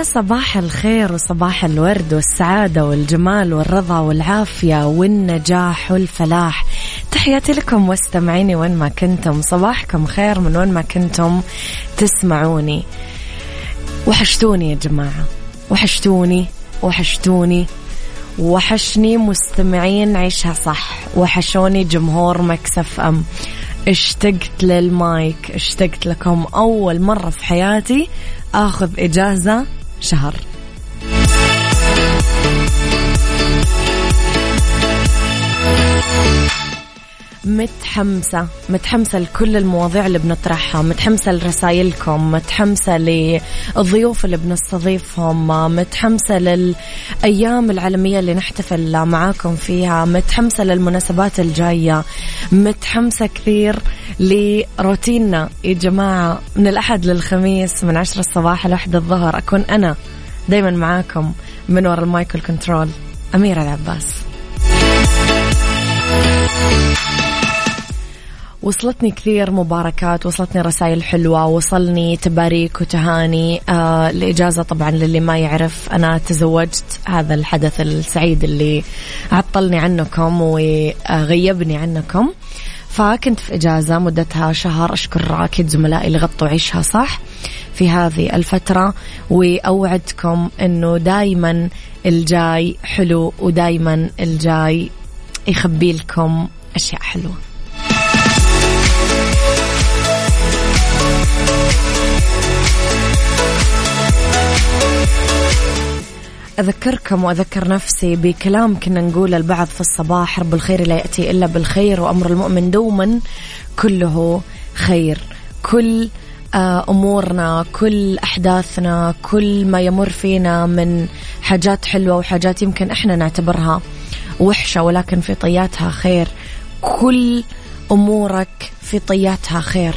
يا صباح الخير وصباح الورد والسعادة والجمال والرضا والعافية والنجاح والفلاح. تحياتي لكم مستمعيني وين ما كنتم. صباحكم خير من وين ما كنتم تسمعوني. وحشتوني يا جماعة. وحشتوني وحشتوني. وحشني مستمعين عيشها صح. وحشوني جمهور Mix FM. اشتقت للمايك اشتقت لكم أول مرة في حياتي. آخذ إجازة. شهر. متحمسة متحمسة لكل المواضيع اللي بنطرحها متحمسة لرسائلكم متحمسة للضيوف اللي بنستضيفهم متحمسة للأيام العالمية اللي نحتفل معاكم فيها متحمسة للمناسبات الجاية متحمسة كثير لروتيننا. يا جماعة من الأحد للخميس من عشرة الصباح لواحدة الظهر أكون أنا دايما معاكم من وراء المايكل كنترول أميرة العباس. وصلتني كثير مباركات وصلتني رسائل حلوة وصلني تباريك وتهاني. آه الإجازة طبعا للي ما يعرف أنا تزوجت هذا الحدث السعيد اللي عطلني عنكم وغيبني عنكم. فكنت في إجازة مدتها شهر أشكر أكيد زملائي اللي غطوا عيشها صح في هذه الفترة. وأوعدكم أنه دايما الجاي حلو ودايما الجاي يخبي لكم أشياء حلوة. أذكركم وأذكر نفسي بكلام كنا نقول البعض في الصباح رب الخير لا يأتي إلا بالخير وأمر المؤمن دوما كله خير. كل آه، أمورنا كل أحداثنا كل ما يمر فينا من حاجات حلوة وحاجات يمكن إحنا نعتبرها وحشة ولكن في طياتها خير. كل أمورك في طياتها خير.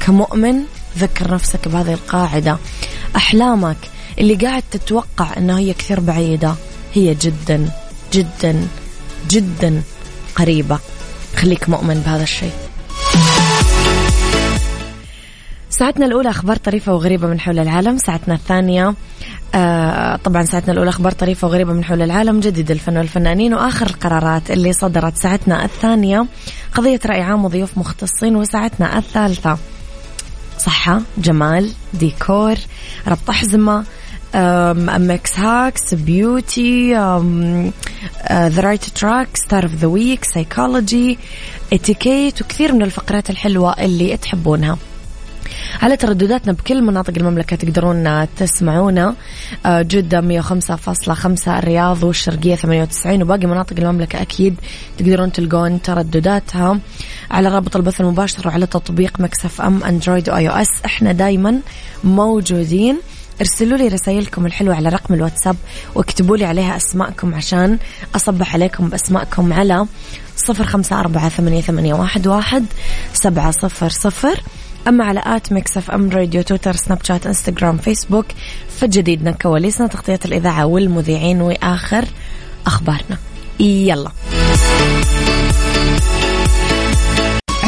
كمؤمن ذكر نفسك بهذه القاعدة. أحلامك اللي قاعد تتوقع أنها هي كثير بعيدة هي جدا جدا جدا قريبة. خليك مؤمن بهذا الشيء. ساعتنا الأولى أخبار طريفة وغريبة من حول العالم. ساعتنا الثانية آه طبعا ساعتنا الأولى أخبار طريفة وغريبة من حول العالم. جديد الفن والفنانين وآخر القرارات اللي صدرت ساعتنا الثانية. قضية رأي عام وضيوف مختصين وساعتنا الثالثة. صحة جمال ديكور ربط أحزمة mix hacks beauty the right track star of the week psychology اتيكيت وكثير من الفقرات الحلوة اللي تحبونها. على تردداتنا بكل مناطق المملكة تقدرون تسمعونا. آه، جدة 105.5 الرياض والشرقية 98 وباقي مناطق المملكة أكيد تقدرون تلقون تردداتها. على رابط البث المباشر وعلى تطبيق Mix FM أندرويد و iOS إحنا دايما موجودين. ارسلوا لي رسائلكم الحلوة على رقم الواتساب واكتبوا لي عليها أسماءكم عشان أصبح عليكم بأسماءكم على صفر خمسة أربعة ثمانية, ثمانية واحد, واحد سبعة صفر صفر. أما على at Mix FM radio تويتر سناب شات إنستغرام فيسبوك فجديدنا كواليسنا تغطية الإذاعة والمذيعين وآخر أخبارنا. يلا.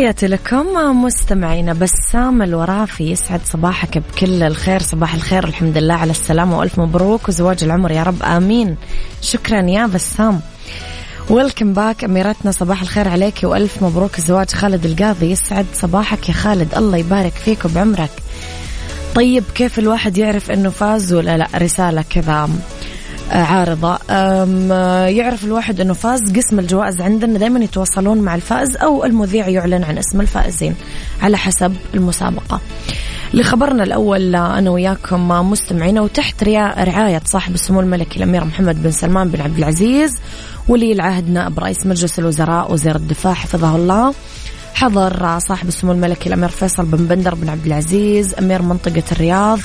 تحياتي لكم مستمعينا بسام الورافي يسعد صباحك بكل الخير صباح الخير الحمد لله على السلامة وألف مبروك وزواج العمر يا رب آمين. شكرا يا بسام. ويلكم باك أميرتنا صباح الخير عليك وألف مبروك زواج خالد القاضي. يسعد صباحك يا خالد الله يبارك فيك وبعمرك. طيب كيف الواحد يعرف أنه فاز ولا لأ؟ رسالة كذا. عارضة. يعرف الواحد أنه فاز قسم الجوائز عندنا دائما يتواصلون مع الفائز أو المذيع يعلن عن اسم الفائزين على حسب المسابقة. لخبرنا الأول أنا وياكم مستمعين وتحت رعاية صاحب السمو الملكي الأمير محمد بن سلمان بن عبد العزيز ولي العهد نائب رئيس مجلس الوزراء وزير الدفاع حفظه الله. حضر صاحب السمو الملكي الأمير فيصل بن بندر بن عبد العزيز أمير منطقة الرياض.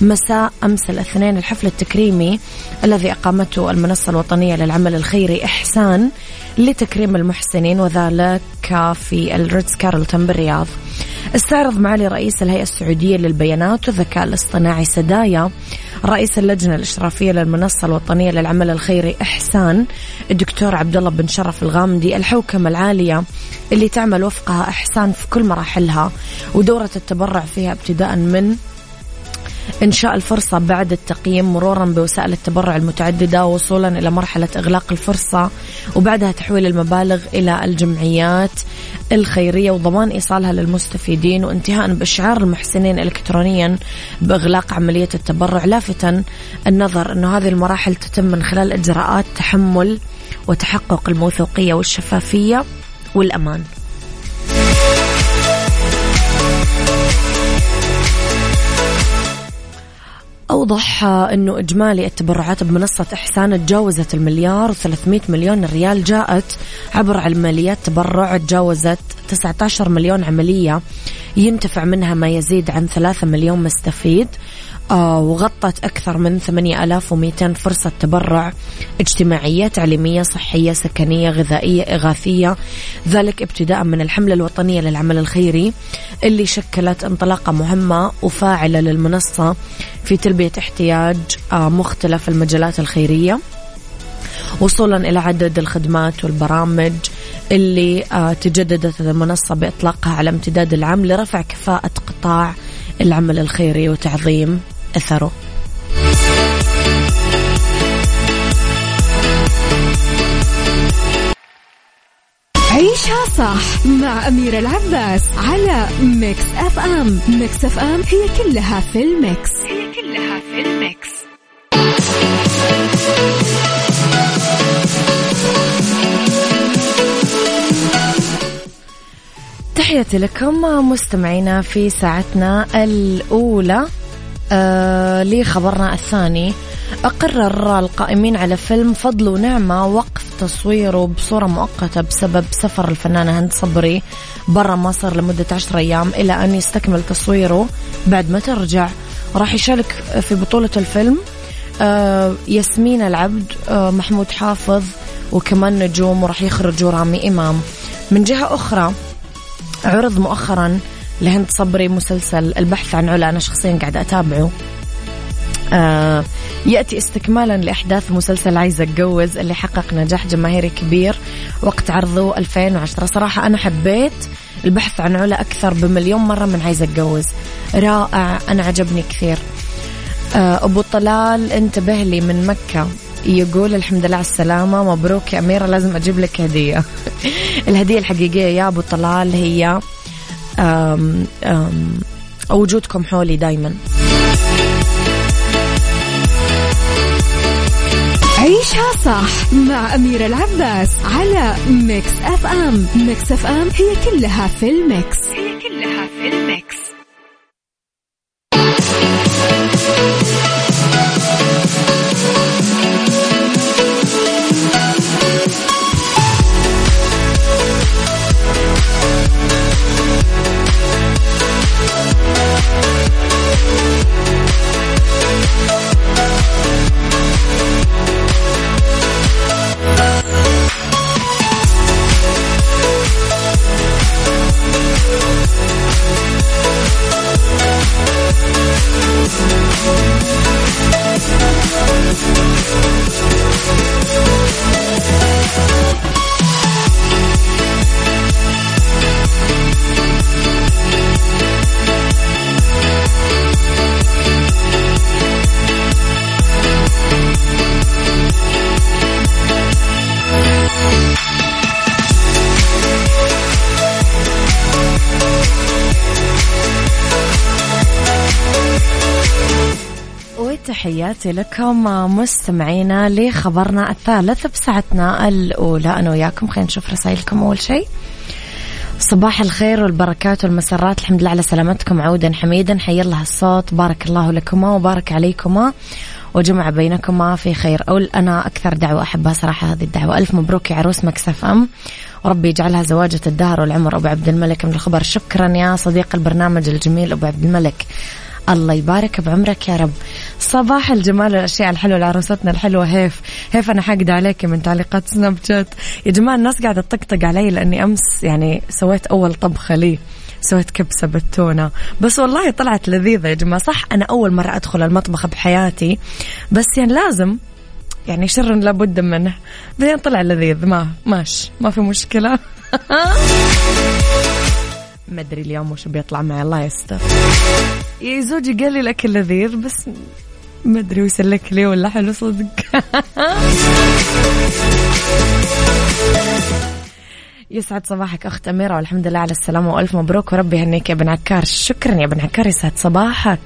مساء أمس الاثنين الحفل التكريمي الذي أقامته المنصة الوطنية للعمل الخيري إحسان لتكريم المحسنين وذلك في الريتز كارلتون بالرياض. استعرض معالي رئيس الهيئة السعودية للبيانات والذكاء الاصطناعي سدايا رئيس اللجنة الإشرافية للمنصة الوطنية للعمل الخيري إحسان الدكتور عبد الله بن شرف الغامدي الحوكمة العالية اللي تعمل وفقها إحسان في كل مراحلها ودورة التبرع فيها ابتداء من إنشاء الفرصة بعد التقييم مرورا بوسائل التبرع المتعددة وصولا إلى مرحلة إغلاق الفرصة وبعدها تحويل المبالغ إلى الجمعيات الخيرية وضمان إيصالها للمستفيدين وانتهاء بإشعار المحسنين إلكترونيا بإغلاق عملية التبرع. لافتا النظر أنه هذه المراحل تتم من خلال إجراءات تحمل وتحقق الموثوقية والشفافية والأمان. أوضح أنه إجمالي التبرعات بمنصة إحسان تجاوزت المليار و300 مليون ريال جاءت عبر عمليات تبرع تجاوزت 19 مليون عملية ينتفع منها ما يزيد عن 3 مليون مستفيد. وغطت أكثر من 8200 فرصة تبرع اجتماعية تعليمية صحية سكنية غذائية إغاثية. ذلك ابتداء من الحملة الوطنية للعمل الخيري اللي شكلت انطلاقة مهمة وفاعلة للمنصة في تلبية احتياج آه، مختلف المجالات الخيرية. وصولا إلى عدد الخدمات والبرامج اللي آه، تجددت المنصة بإطلاقها على امتداد العام لرفع كفاءة قطاع العمل الخيري وتعظيم أثره. عيشها صح مع أميرة العباس على Mix FM. Mix FM هي كلها في ال mix. هي كلها في ال mix. تحياتي لكم مستمعينا في ساعتنا الأولى. آه لخبرنا الثاني. أقرر القائمين على فيلم فضل ونعمة وقف تصويره بصورة مؤقتة بسبب سفر الفنانة هند صبري برا مصر لمدة عشر أيام إلى أن يستكمل تصويره. بعد ما ترجع راح يشارك في بطولة الفيلم آه ياسمين العبد آه محمود حافظ وكمان نجوم وراح يخرجوا رامي إمام. من جهة أخرى عرض مؤخرا لهند صبري مسلسل البحث عن علا. أنا شخصيا قاعدة أتابعه. آه يأتي استكمالا لأحداث مسلسل عايزة أتجوز اللي حقق نجاح جماهيري كبير وقت عرضه 2010 صراحة أنا حبيت البحث عن علا أكثر بمليون مرة من عايزة أتجوز رائع أنا عجبني كثير. آه أبو طلال انتبه لي من مكة. يقول الحمد لله على السلامة. مبروك يا أميرة لازم أجيب لك هدية. الهدية الحقيقية يا أبو طلال هي أم أم وجودكم حولي دايما. عيشها صح مع أميرة العباس على Mix F M Mix FM هي كلها في ال mix. هي كلها في ال mix. تحياتي لكم مستمعينا لخبرنا الثالث بساعتنا الأولى. أنا وياكم خلينا نشوف رسائلكم أول شيء. صباح الخير والبركات والمسرات. الحمد لله على سلامتكم عودا حميدا. حي الله الصوت. بارك الله لكما وبارك عليكما. وجمع بينكما في خير. أقول أنا أكثر دعوة أحبها صراحة هذه الدعوة. ألف مبروك يا عروس مكسف أم. وربي يجعلها زواجة الدهر والعمر. أبو عبد الملك من الخبر. شكرا يا صديق البرنامج الجميل أبو عبد الملك. الله يبارك بعمرك يا رب. صباح الجمال والأشياء الحلوة لعروستنا الحلوة. هيف هيف أنا حاقد عليك من تعليقات سناب شات. يا جماعة الناس قاعدة تطقطق علي لأني أمس يعني سويت أول طبخة لي. سويت كبسة بالتونة. بس والله طلعت لذيذة يا جماعة. صح أنا أول مرة أدخل المطبخ بحياتي. بس يعني لازم يعني شر لابد منه. بعدين طلع لذيذ. ما ماش. ما في مشكلة. ما أدري اليوم وش بيطلع معي الله يستر. يا زوجي قال لي الاكل لذيذ بس ما أدري ويسلك لي ولا حلو صدق. يسعد صباحك أخت أميرة والحمد لله على السلامة وألف مبروك وربي يهنيك يا ابن عكار. شكرا يا ابن عكار يسعد صباحك.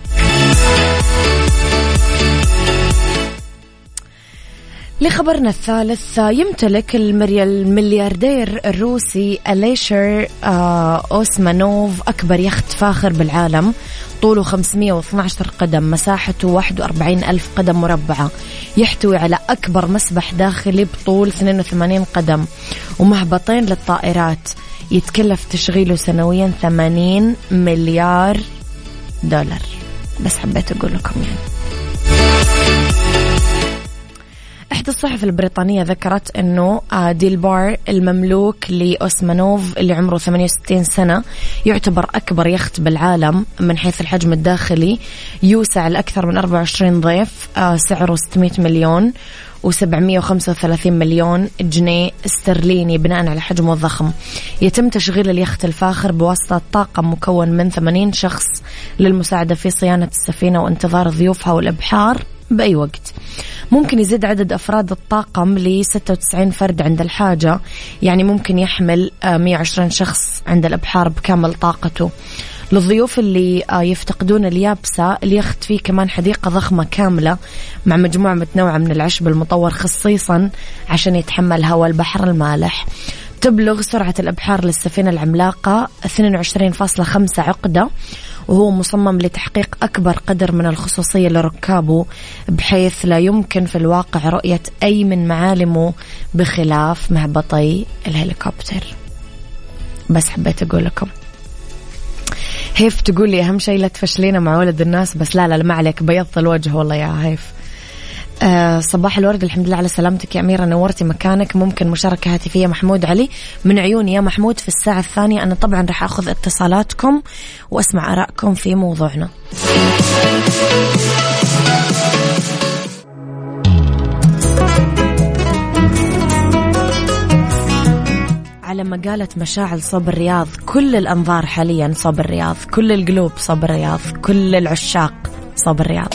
لخبرنا الثالث يمتلك الملياردير الروسي أليشر آه، أوسمانوف أكبر يخت فاخر بالعالم. طوله 512 قدم مساحته 41 ألف قدم مربعة. يحتوي على أكبر مسبح داخلي بطول 82 قدم. ومهبطين للطائرات. يتكلف تشغيله سنويا 80 مليار دولار. بس حبيت أقول لكم يعني. إحدى الصحف البريطانية ذكرت أنه آه، ديلبار المملوك لأوسمانوف اللي عمره 68 سنة يعتبر أكبر يخت بالعالم من حيث الحجم الداخلي يوسع لأكثر من 24 ضيف آه، سعره 600 مليون و735 مليون جنيه استرليني بناء على حجمه الضخم. يتم تشغيل اليخت الفاخر بواسطة طاقم مكون من 80 شخص للمساعدة في صيانة السفينة وانتظار ضيوفها والإبحار. بأي وقت. ممكن يزيد عدد أفراد الطاقم ل 96 فرد عند الحاجة. يعني ممكن يحمل 120 آه، شخص عند الأبحار بكامل طاقته. للضيوف اللي آه، يفتقدون اليابسة اليخت فيه كمان حديقة ضخمة كاملة مع مجموعة متنوعة من العشب المطور خصيصا عشان يتحمل هواء البحر المالح. تبلغ سرعة الأبحار للسفينة العملاقة 22.5 عقدة. وهو مصمم لتحقيق أكبر قدر من الخصوصية لركابه بحيث لا يمكن في الواقع رؤية أي من معالمه بخلاف مهبطي الهليكوبتر. بس حبيت أقول لكم. هيف تقول لي أهم شيء لا تفشلينا مع ولد الناس بس لا لا ما عليك بيض الوجه والله يا هيف. آه صباح الورد. الحمد لله على سلامتك يا أميرة. نورتي مكانك. ممكن مشاركة هاتفية محمود علي. من عيوني يا محمود في الساعة الثانية. أنا طبعا راح أخذ اتصالاتكم وأسمع آرائكم في موضوعنا. على مقالة مشاعل صوب الرياض كل الأنظار حاليا صوب الرياض كل القلوب صوب الرياض كل العشاق صوب الرياض.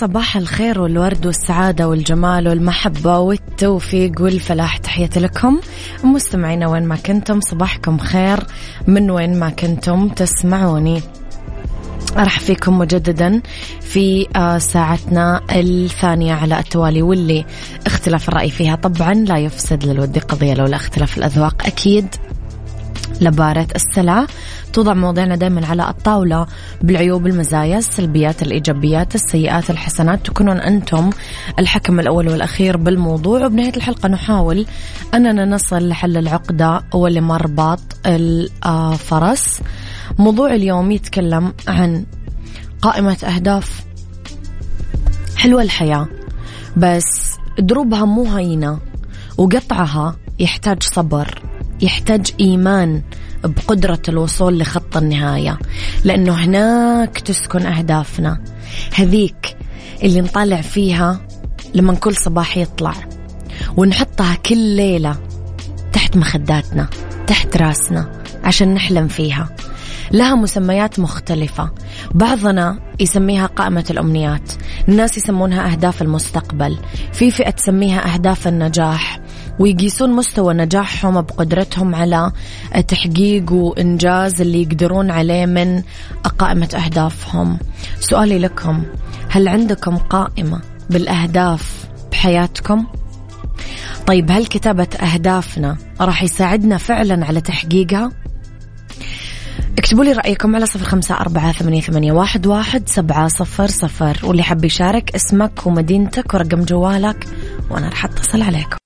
صباح الخير والورد والسعادة والجمال والمحبة والتوفيق والفلاح. تحياتي لكم. مستمعينا وين ما كنتم صباحكم خير. من وين ما كنتم تسمعوني. أرحب فيكم مجددا في آه، ساعتنا الثانية على التوالي واللي اختلاف الرأي فيها طبعا لا يفسد للود قضية لولا اختلاف الأذواق. أكيد لبارة السلع توضع مواضيعنا دائما على الطاولة بالعيوب المزايا السلبيات الإيجابيات السيئات الحسنات. تكونون أنتم الحكم الأول والأخير بالموضوع. وبنهاية الحلقة نحاول أننا نصل لحل العقدة ولمرباط الفرس. موضوع اليوم يتكلم عن قائمة أهداف حلوة الحياة بس دروبها مو هينة وقطعها يحتاج صبر. يحتاج إيمان بقدرة الوصول لخط النهاية. لأنه هناك تسكن أهدافنا. هذيك اللي نطالع فيها لما كل صباح يطلع. ونحطها كل ليلة تحت مخداتنا تحت راسنا عشان نحلم فيها. لها مسميات مختلفة. بعضنا يسميها قائمة الأمنيات. الناس يسمونها أهداف المستقبل. في فئة تسميها أهداف النجاح. ويقيسون مستوى نجاحهم بقدرتهم على تحقيق وإنجاز اللي يقدرون عليه من قائمة أهدافهم سؤالي لكم هل عندكم قائمة بالأهداف بحياتكم؟ طيب هل كتابة أهدافنا راح يساعدنا فعلا على تحقيقها؟ اكتبوا لي رأيكم على صفر خمسة أربعة ثمانية, ثمانية واحد, واحد سبعة صفر صفر واللي حاب يشارك اسمك ومدينتك ورقم جوالك وأنا راح أتصل عليكم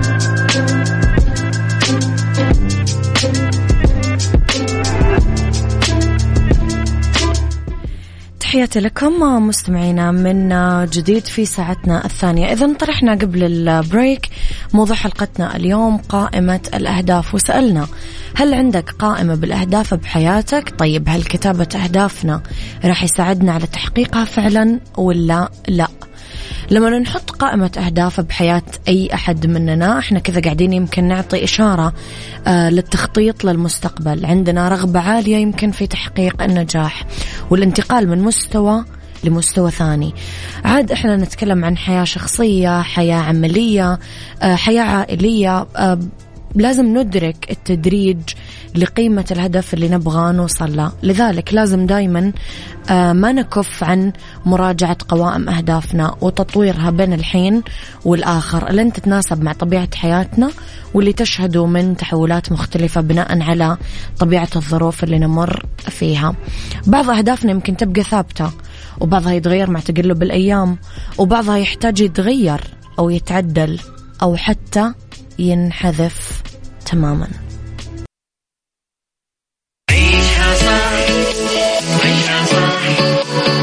تحياتي لكم مستمعينا من جديد في ساعتنا الثانية. إذا طرحنا قبل ال break موضوع حلقتنا اليوم قائمة الأهداف. وسألنا هل عندك قائمة بالأهداف بحياتك؟ طيب هل كتابة أهدافنا راح يساعدنا على تحقيقها فعلا ولا لا؟ لما نحط قائمة أهداف بحياة أي أحد مننا إحنا كذا قاعدين يمكن نعطي إشارة آه للتخطيط للمستقبل. عندنا رغبة عالية يمكن في تحقيق النجاح والانتقال من مستوى لمستوى ثاني. عاد إحنا نتكلم عن حياة شخصية حياة عملية آه حياة عائلية آه لازم ندرك التدريج لقيمة الهدف اللي نبغى نوصل له. لذلك لازم دايما آه، ما نكف عن مراجعة قوائم أهدافنا وتطويرها بين الحين والآخر. لن تتناسب مع طبيعة حياتنا واللي تشهده من تحولات مختلفة بناء على طبيعة الظروف اللي نمر فيها. بعض أهدافنا يمكن تبقى ثابتة وبعضها يتغير مع تقلب الأيام وبعضها يحتاج يتغير أو يتعدل أو حتى ينحذف تماما.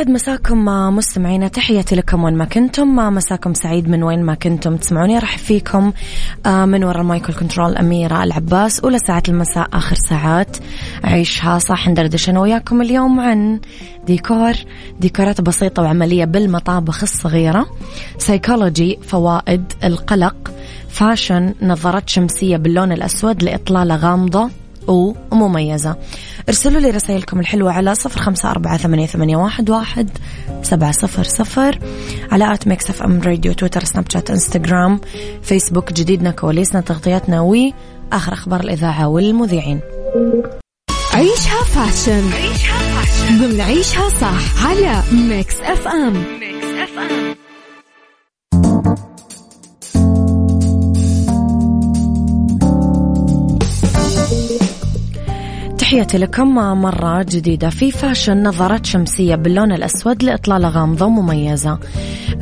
يسعد مساكم مستمعينا. تحياتي لكم وين ما كنتم. مساكم سعيد من وين ما كنتم تسمعوني. راح فيكم آه، من وراء المايك كنترول أميرة العباس. أولى ساعات المساء آخر ساعات عيشها صح. ندردش أنا وياكم اليوم عن ديكور. ديكورات بسيطة وعملية بالمطابخ الصغيرة. سيكولوجي فوائد القلق. fashion نظارات شمسية باللون الأسود لإطلالة غامضة. ومميزة ارسلوا لي رسائلكم الحلوة على صفر خمسة أربعة ثمانية, ثمانية واحد, واحد سبعة صفر صفر على at ميكس إف إم راديو تويتر سناب شات إنستغرام فيسبوك جديدنا كواليسنا تغطياتنا وآخر أخبار الإذاعة والمذيعين. عيشها fashion. عيشها fashion. ضمن عيشها صح على ميكس إف إم. ميكس إف إم. تحياتي لكم مرة جديدة. في fashion نظارات شمسية باللون الأسود لإطلالة غامضة ومميزة.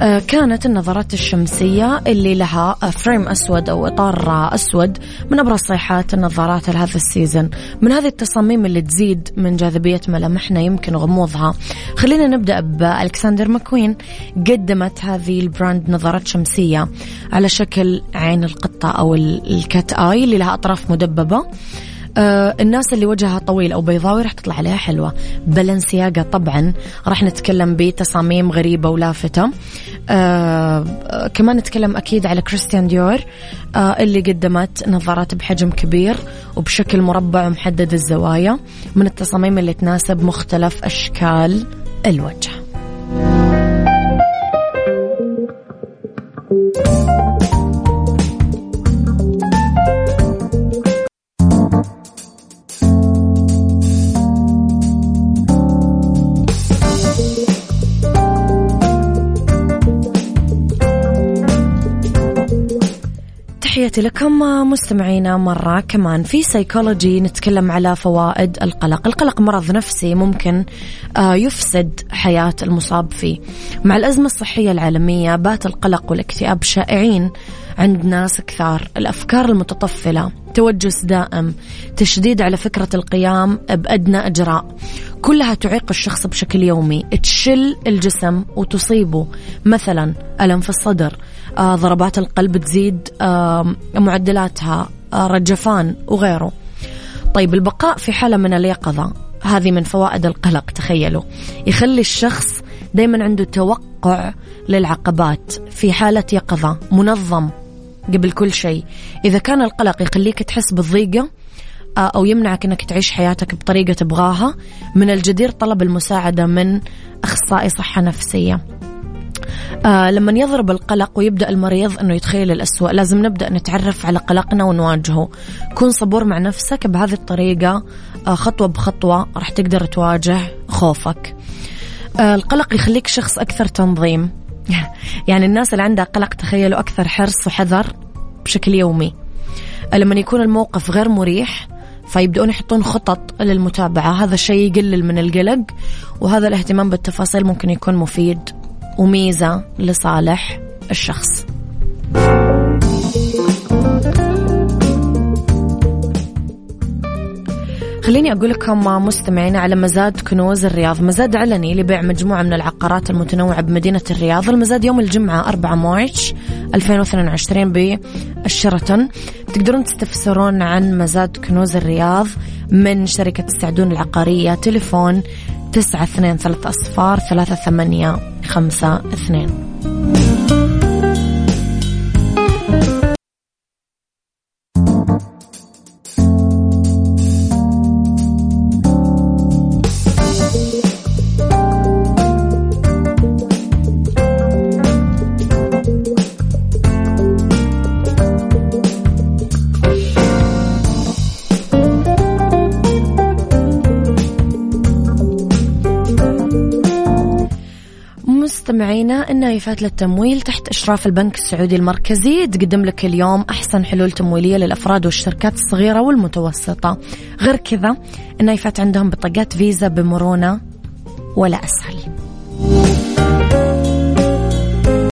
آه، كانت النظارات الشمسية اللي لها frame أسود أو إطار أسود من أبرز صيحات النظارات لهذا ال season. من هذه التصاميم اللي تزيد من جاذبية ملامحنا يمكن غموضها. خلينا نبدأ بألكسندر ماكوين. قدمت هذه ال brand نظارات شمسية على شكل عين القطة أو ال cat eye اللي لها أطراف مدببة. آه الناس اللي وجهها طويل أو بيضاوي راح تطلع عليها حلوة. بلنسياجا طبعا راح نتكلم بتصاميم غريبة ولافتة. آه كمان نتكلم أكيد على كريستيان ديور آه اللي قدمت نظارات بحجم كبير وبشكل مربع ومحدد الزوايا. من التصاميم اللي تناسب مختلف أشكال الوجه. تحياتي لكم مستمعينا مرة كمان في سيكولوجي نتكلم على فوائد القلق. القلق مرض نفسي ممكن آه، يفسد حياة المصاب فيه. مع الأزمة الصحية العالمية بات القلق والاكتئاب شائعين. عند ناس كثار. الأفكار المتطفلة توجس دائم تشديد على فكرة القيام بأدنى إجراء. كلها تعيق الشخص بشكل يومي. تشل الجسم وتصيبه. مثلا ألم في الصدر آه ضربات القلب تزيد آه معدلاتها آه رجفان وغيره. طيب البقاء في حالة من اليقظة هذه من فوائد القلق تخيلوا. يخلي الشخص دايما عنده توقع للعقبات في حالة يقظة منظم قبل كل شيء. إذا كان القلق يخليك تحس بالضيقة آه، أو يمنعك أنك تعيش حياتك بطريقة تبغاها من الجدير طلب المساعدة من أخصائي صحة نفسية. آه لما يضرب القلق ويبدأ المريض أنه يتخيل الأسوأ لازم نبدأ نتعرف على قلقنا ونواجهه. كن صبور مع نفسك بهذه الطريقة آه خطوة بخطوة راح تقدر تواجه خوفك. آه القلق يخليك شخص أكثر تنظيم. يعني الناس اللي عندها قلق تخيلوا أكثر حرص وحذر بشكل يومي. لما يكون الموقف غير مريح فيبدأون يحطون خطط للمتابعة. هذا الشيء يقلل من القلق وهذا الاهتمام بالتفاصيل ممكن يكون مفيد وميزة لصالح الشخص. خليني أقول لكم مستمعينا على مزاد كنوز الرياض. مزاد علني لبيع مجموعة من العقارات المتنوعة بمدينة الرياض. المزاد يوم الجمعة 4 مارش 2022 بالشرطن. تقدرون تستفسرون عن مزاد كنوز الرياض من شركة السعدون العقارية. تليفون تسعة اثنين ثلاثة أصفار ثلاثة ثمانية خمسة اثنين. مستمعينا النايفات للتمويل تحت إشراف البنك السعودي المركزي تقدم لك اليوم أحسن حلول تمويلية للأفراد والشركات الصغيرة والمتوسطة. غير كذا النايفات عندهم بطاقات فيزا بمرونة ولا أسهل.